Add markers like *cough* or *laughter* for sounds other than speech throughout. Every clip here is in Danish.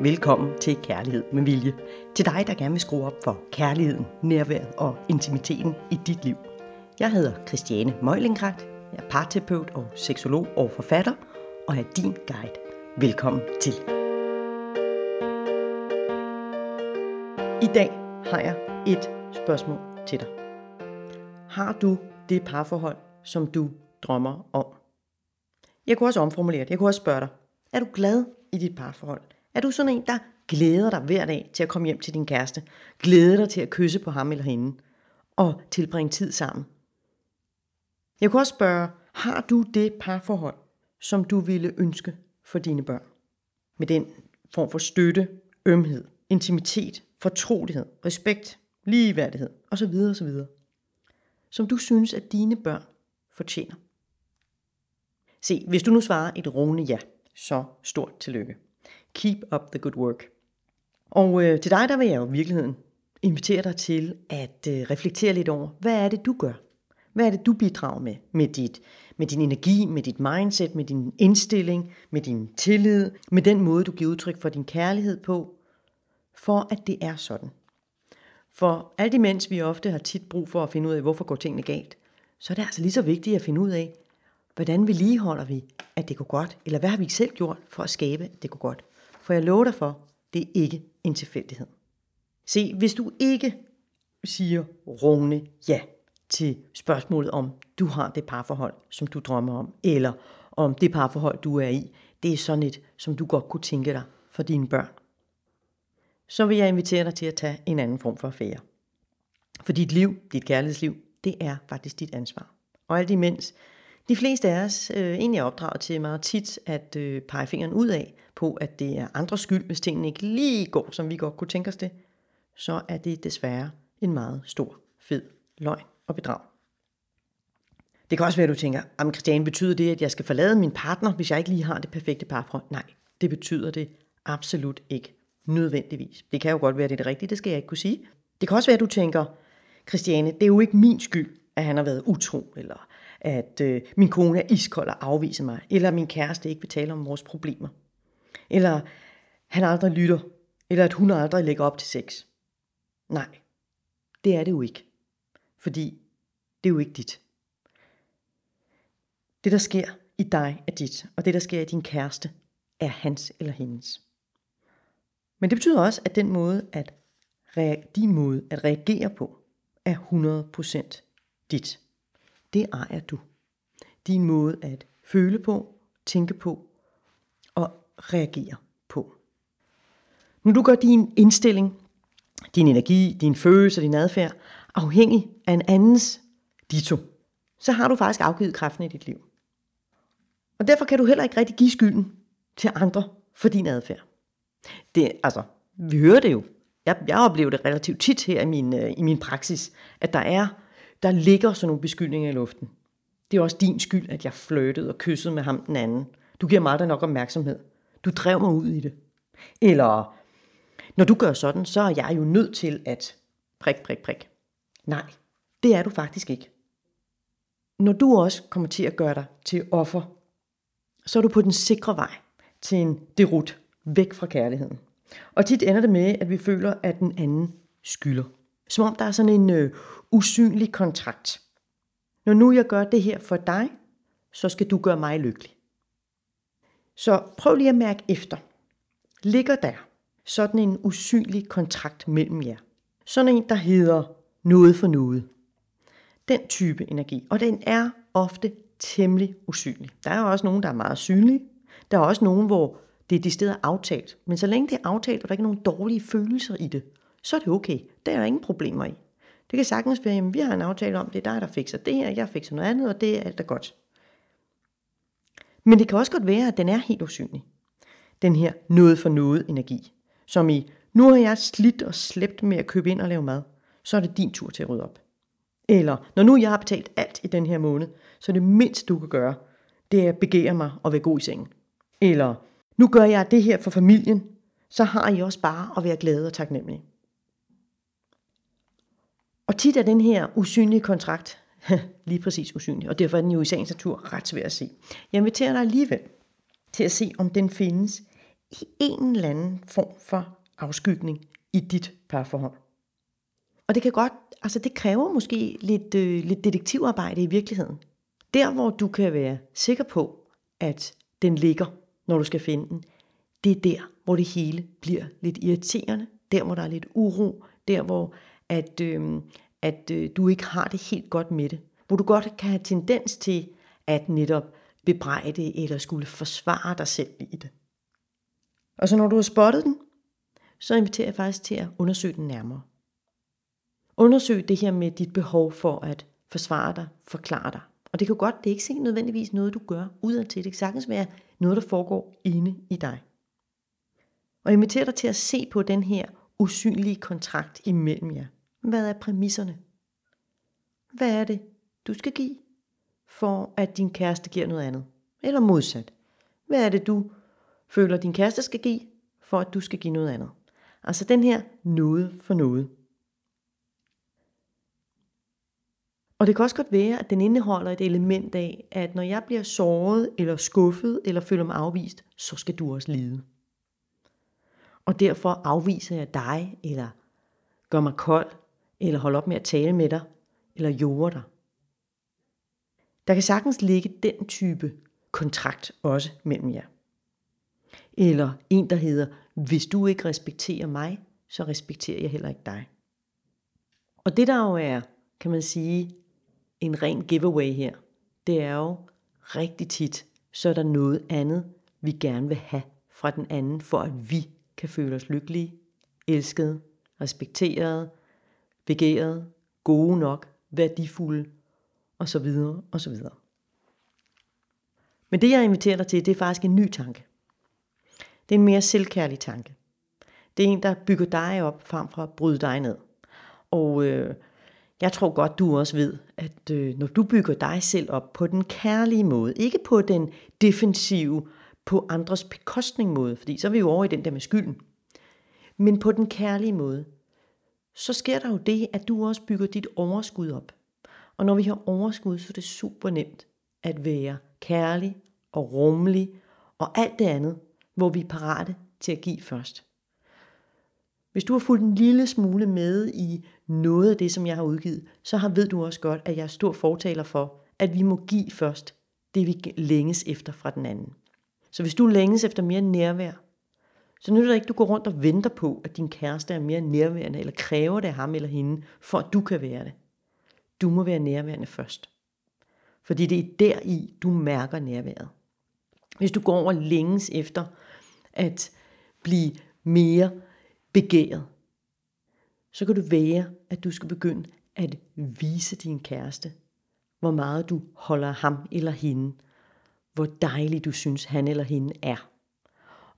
Velkommen til Kærlighed med Vilje. Til dig, der gerne vil skrue op for kærligheden, nærværet og intimiteten i dit liv. Jeg hedder Christiane Møjlingrat. Jeg er parterapeut og seksolog og forfatter, og er din guide. Velkommen til. I dag har jeg et spørgsmål til dig. Har du det parforhold, som du drømmer om? Jeg kunne også omformulere det. Jeg kunne også spørge dig. Er du glad i dit parforhold? Er du sådan en, der glæder dig hver dag til at komme hjem til din kæreste? Glæder dig til at kysse på ham eller hende? Og tilbringe tid sammen? Jeg kunne også spørge, har du det parforhold, som du ville ønske for dine børn? Med den form for støtte, ømhed, intimitet, fortrolighed, respekt, ligeværdighed osv. osv. Som du synes, at dine børn fortjener. Se, hvis du nu svarer et rungende ja, så stort tillykke. Keep up the good work. Og øh, til dig, der vil jeg jo i virkeligheden invitere dig til at øh, reflektere lidt over, hvad er det, du gør? Hvad er det, du bidrager med? Med, dit, med din energi, med dit mindset, med din indstilling, med din tillid, med den måde, du giver udtryk for din kærlighed på, for at det er sådan. For alt imens vi ofte har tit brug for at finde ud af, hvorfor går tingene galt, så er det altså lige så vigtigt at finde ud af, hvordan vedligeholder vi, at det går godt, eller hvad har vi selv gjort for at skabe, at det går godt. For jeg lover dig for, det er ikke en tilfældighed. Se, hvis du ikke siger rungende ja til spørgsmålet om, du har det parforhold, som du drømmer om, eller om det parforhold, du er i, det er sådan et, som du godt kunne tænke dig for dine børn, så vil jeg invitere dig til at tage en anden form for affære. For dit liv, dit kærlighedsliv, det er faktisk dit ansvar. Og alt imens de fleste af os øh, egentlig er opdraget til meget tit at øh, pege fingeren ud af på, at det er andres skyld, hvis tingene ikke lige går, som vi godt kunne tænke os det, så er det desværre en meget stor, fed løgn og bedrag. Det kan også være, at du tænker, at Christian, betyder det, at jeg skal forlade min partner, hvis jeg ikke lige har det perfekte parforhold? Nej, det betyder det absolut ikke nødvendigvis. Det kan jo godt være, at det er det rigtige, det skal jeg ikke kunne sige. Det kan også være, at du tænker, Christiane, det er jo ikke min skyld, at han har været utro, eller at øh, min kone er iskold og afviser mig, eller at min kæreste ikke vil tale om vores problemer, eller han aldrig lytter, eller at hun aldrig lægger op til sex. Nej, det er det jo ikke. Fordi det er jo ikke dit. Det, der sker i dig, er dit, og det, der sker i din kæreste, er hans eller hendes. Men det betyder også, at den måde, at din måde at reagere på, er 100% dit det ejer du. Din måde at føle på, tænke på og reagere på. Når du gør din indstilling, din energi, din følelse og din adfærd afhængig af en andens dito, så har du faktisk afgivet kraften i dit liv. Og derfor kan du heller ikke rigtig give skylden til andre for din adfærd. Det, altså, vi hører det jo. Jeg, jeg oplever det relativt tit her i min, øh, i min praksis, at der er der ligger sådan nogle beskyldninger i luften. Det er også din skyld, at jeg flirtede og kyssede med ham den anden. Du giver mig da nok opmærksomhed. Du drev mig ud i det. Eller, når du gør sådan, så er jeg jo nødt til at prik, prik, prik. Nej, det er du faktisk ikke. Når du også kommer til at gøre dig til offer, så er du på den sikre vej til en derut væk fra kærligheden. Og tit ender det med, at vi føler, at den anden skylder. Som om der er sådan en øh, usynlig kontrakt. Når nu jeg gør det her for dig, så skal du gøre mig lykkelig. Så prøv lige at mærke efter. Ligger der sådan en usynlig kontrakt mellem jer? Sådan en, der hedder noget for noget. Den type energi. Og den er ofte temmelig usynlig. Der er også nogen, der er meget synlige. Der er også nogen, hvor det er de steder aftalt. Men så længe det er aftalt, og der ikke er nogen dårlige følelser i det, så er det okay. Der er ingen problemer i. Det kan sagtens være, at vi har en aftale om, det er dig, der fikser det her, jeg fikser noget andet, og det er alt er godt. Men det kan også godt være, at den er helt usynlig. Den her noget for noget energi. Som i, nu har jeg slidt og slæbt med at købe ind og lave mad, så er det din tur til at rydde op. Eller, når nu jeg har betalt alt i den her måned, så er det mindst du kan gøre, det er at begære mig og være god i sengen. Eller, nu gør jeg det her for familien, så har I også bare at være glade og taknemmelige. Og tit er den her usynlige kontrakt *laughs* lige præcis usynlig, og derfor er den jo i sagens natur ret svær at se. Jeg inviterer dig alligevel til at se, om den findes i en eller anden form for afskygning i dit parforhold. Og det kan godt, altså det kræver måske lidt, øh, lidt detektivarbejde i virkeligheden. Der, hvor du kan være sikker på, at den ligger, når du skal finde den, det er der, hvor det hele bliver lidt irriterende, der hvor der er lidt uro, der hvor at, øh, at øh, du ikke har det helt godt med det. Hvor du godt kan have tendens til at netop bebrejde eller skulle forsvare dig selv i det. Og så når du har spottet den, så inviterer jeg faktisk til at undersøge den nærmere. Undersøg det her med dit behov for at forsvare dig, forklare dig. Og det kan godt, det er ikke nødvendigvis noget, du gør udadtil. Det kan sagtens være noget, der foregår inde i dig. Og inviterer dig til at se på den her usynlige kontrakt imellem jer. Hvad er præmisserne? Hvad er det, du skal give, for at din kæreste giver noget andet? Eller modsat. Hvad er det, du føler, din kæreste skal give, for at du skal give noget andet? Altså den her noget for noget. Og det kan også godt være, at den indeholder et element af, at når jeg bliver såret, eller skuffet, eller føler mig afvist, så skal du også lide. Og derfor afviser jeg dig, eller gør mig kold, eller holder op med at tale med dig, eller jorder dig. Der kan sagtens ligge den type kontrakt også mellem jer. Eller en, der hedder, hvis du ikke respekterer mig, så respekterer jeg heller ikke dig. Og det der jo er, kan man sige, en ren giveaway her, det er jo rigtig tit, så er der noget andet, vi gerne vil have fra den anden, for at vi kan føle os lykkelige, elskede, respekterede, begærede, gode nok, værdifulde, og så videre, og så videre. Men det jeg inviterer dig til, det er faktisk en ny tanke. Det er en mere selvkærlig tanke. Det er en, der bygger dig op, frem for at bryde dig ned. Og øh, jeg tror godt, du også ved, at øh, når du bygger dig selv op på den kærlige måde, ikke på den defensive, på andres bekostning måde, fordi så er vi jo over i den der med skylden, men på den kærlige måde, så sker der jo det, at du også bygger dit overskud op. Og når vi har overskud, så er det super nemt at være kærlig og rummelig og alt det andet, hvor vi er parate til at give først. Hvis du har fulgt en lille smule med i noget af det, som jeg har udgivet, så har, ved du også godt, at jeg er stor fortaler for, at vi må give først det, vi længes efter fra den anden. Så hvis du længes efter mere nærvær, så nytter det ikke, at du går rundt og venter på, at din kæreste er mere nærværende, eller kræver det af ham eller hende, for at du kan være det. Du må være nærværende først. Fordi det er der i, du mærker nærværet. Hvis du går over længes efter at blive mere begæret, så kan du være, at du skal begynde at vise din kæreste, hvor meget du holder ham eller hende, hvor dejlig du synes han eller hende er.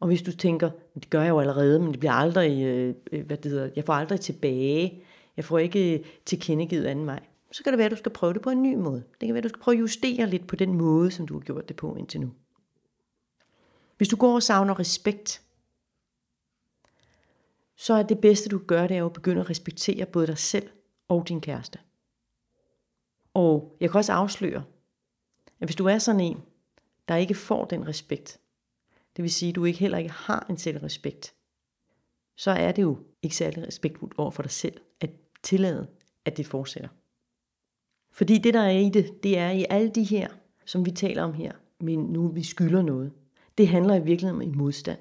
Og hvis du tænker, det gør jeg jo allerede, men det bliver aldrig, øh, øh, hvad det hedder, jeg får aldrig tilbage, jeg får ikke øh, tilkendegivet anden vej, så kan det være, at du skal prøve det på en ny måde. Det kan være, at du skal prøve at justere lidt på den måde, som du har gjort det på indtil nu. Hvis du går og savner respekt, så er det bedste, du gør, det er at begynde at respektere både dig selv og din kæreste. Og jeg kan også afsløre, at hvis du er sådan en, der ikke får den respekt, det vil sige, at du ikke heller ikke har en selvrespekt, så er det jo ikke særlig respektfuldt over for dig selv at tillade, at det fortsætter. Fordi det, der er i det, det er i alle de her, som vi taler om her, men nu vi skylder noget, det handler i virkeligheden om en modstand.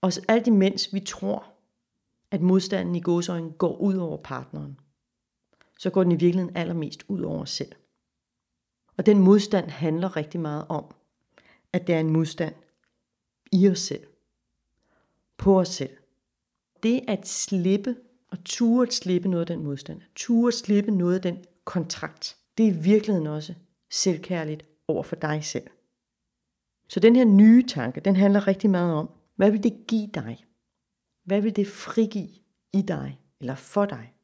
Og alt imens vi tror, at modstanden i godsøjen går ud over partneren, så går den i virkeligheden allermest ud over os selv. Og den modstand handler rigtig meget om, at det er en modstand i os selv, på os selv. Det at slippe og ture at slippe noget af den modstand, ture at slippe noget af den kontrakt, det er i virkeligheden også selvkærligt over for dig selv. Så den her nye tanke, den handler rigtig meget om, hvad vil det give dig? Hvad vil det frigive i dig eller for dig,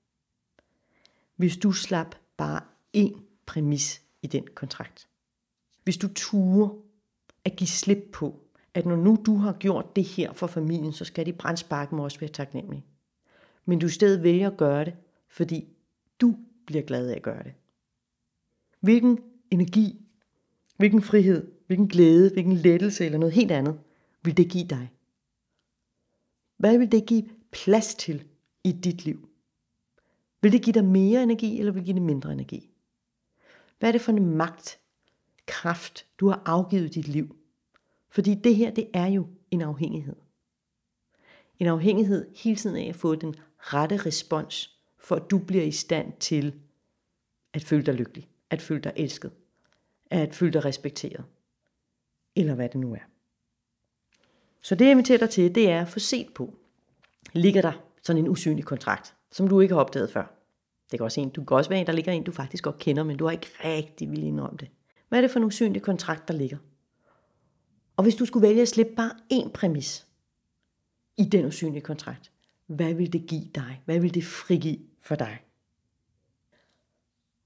hvis du slap bare én præmis i den kontrakt? Hvis du turer at give slip på, at når nu du har gjort det her for familien, så skal de brændsparken også være taknemmelige. Men du i stedet vælger at gøre det, fordi du bliver glad af at gøre det. Hvilken energi, hvilken frihed, hvilken glæde, hvilken lettelse eller noget helt andet vil det give dig? Hvad vil det give plads til i dit liv? Vil det give dig mere energi, eller vil det give dig mindre energi? Hvad er det for en magt, kraft, du har afgivet i dit liv? Fordi det her, det er jo en afhængighed. En afhængighed hele tiden af at få den rette respons, for at du bliver i stand til at føle dig lykkelig, at føle dig elsket, at føle dig respekteret, eller hvad det nu er. Så det jeg inviterer dig til, det er at få set på, ligger der sådan en usynlig kontrakt, som du ikke har opdaget før. Det kan også, en, du kan også være en, der ligger en, du faktisk godt kender, men du har ikke rigtig vil indrømme det. Hvad er det for en usynlig kontrakt, der ligger? Og hvis du skulle vælge at slippe bare én præmis i den usynlige kontrakt, hvad vil det give dig? Hvad vil det frigive for dig?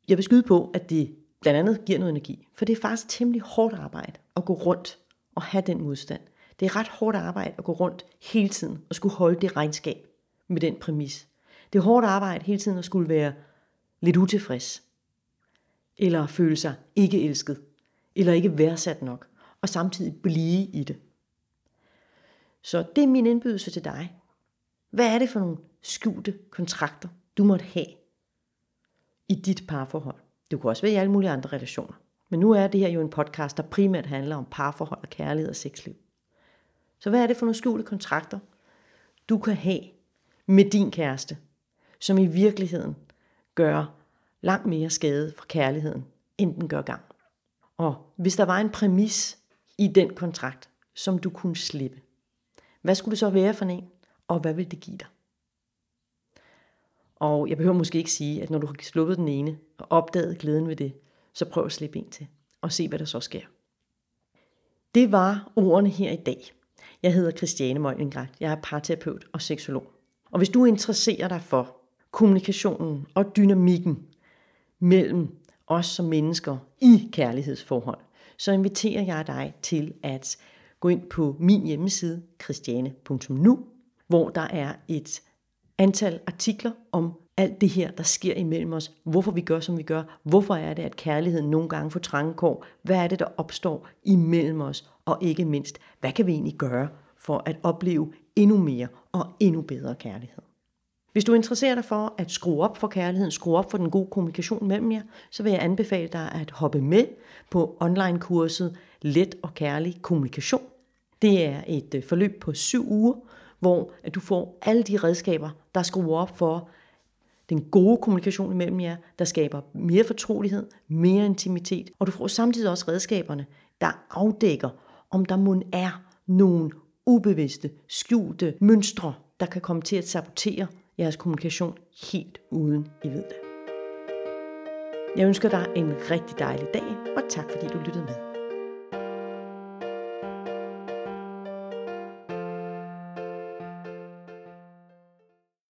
Jeg vil skyde på, at det blandt andet giver noget energi, for det er faktisk temmelig hårdt arbejde at gå rundt og have den modstand. Det er ret hårdt arbejde at gå rundt hele tiden og skulle holde det regnskab med den præmis. Det er hårdt arbejde hele tiden at skulle være lidt utilfreds, eller føle sig ikke elsket, eller ikke værdsat nok, og samtidig blive i det. Så det er min indbydelse til dig. Hvad er det for nogle skjulte kontrakter, du måtte have i dit parforhold? Det kunne også være i alle mulige andre relationer. Men nu er det her jo en podcast, der primært handler om parforhold og kærlighed og sexliv. Så hvad er det for nogle skjulte kontrakter, du kan have med din kæreste, som i virkeligheden gør langt mere skade fra kærligheden, end den gør gang? Og hvis der var en præmis i den kontrakt, som du kunne slippe, hvad skulle det så være for en, og hvad vil det give dig? Og jeg behøver måske ikke sige, at når du har sluppet den ene og opdaget glæden ved det, så prøv at slippe en til og se, hvad der så sker. Det var ordene her i dag. Jeg hedder Christiane Møjlingrat. Jeg er parterapeut og seksolog. Og hvis du interesserer dig for kommunikationen og dynamikken mellem os som mennesker i kærlighedsforhold, så inviterer jeg dig til at gå ind på min hjemmeside christiane.nu, hvor der er et antal artikler om alt det her, der sker imellem os, hvorfor vi gør, som vi gør, hvorfor er det, at kærligheden nogle gange får trangekår, hvad er det, der opstår imellem os, og ikke mindst, hvad kan vi egentlig gøre for at opleve endnu mere og endnu bedre kærlighed. Hvis du interesserer dig for at skrue op for kærligheden, skrue op for den gode kommunikation mellem jer, så vil jeg anbefale dig at hoppe med på online-kurset Let og Kærlig Kommunikation. Det er et øh, forløb på syv uger, hvor at du får alle de redskaber, der skruer op for den gode kommunikation imellem jer, der skaber mere fortrolighed, mere intimitet, og du får samtidig også redskaberne, der afdækker, om der mund er nogle ubevidste, skjulte mønstre, der kan komme til at sabotere jeres kommunikation helt uden I ved det. Jeg ønsker dig en rigtig dejlig dag, og tak fordi du lyttede med.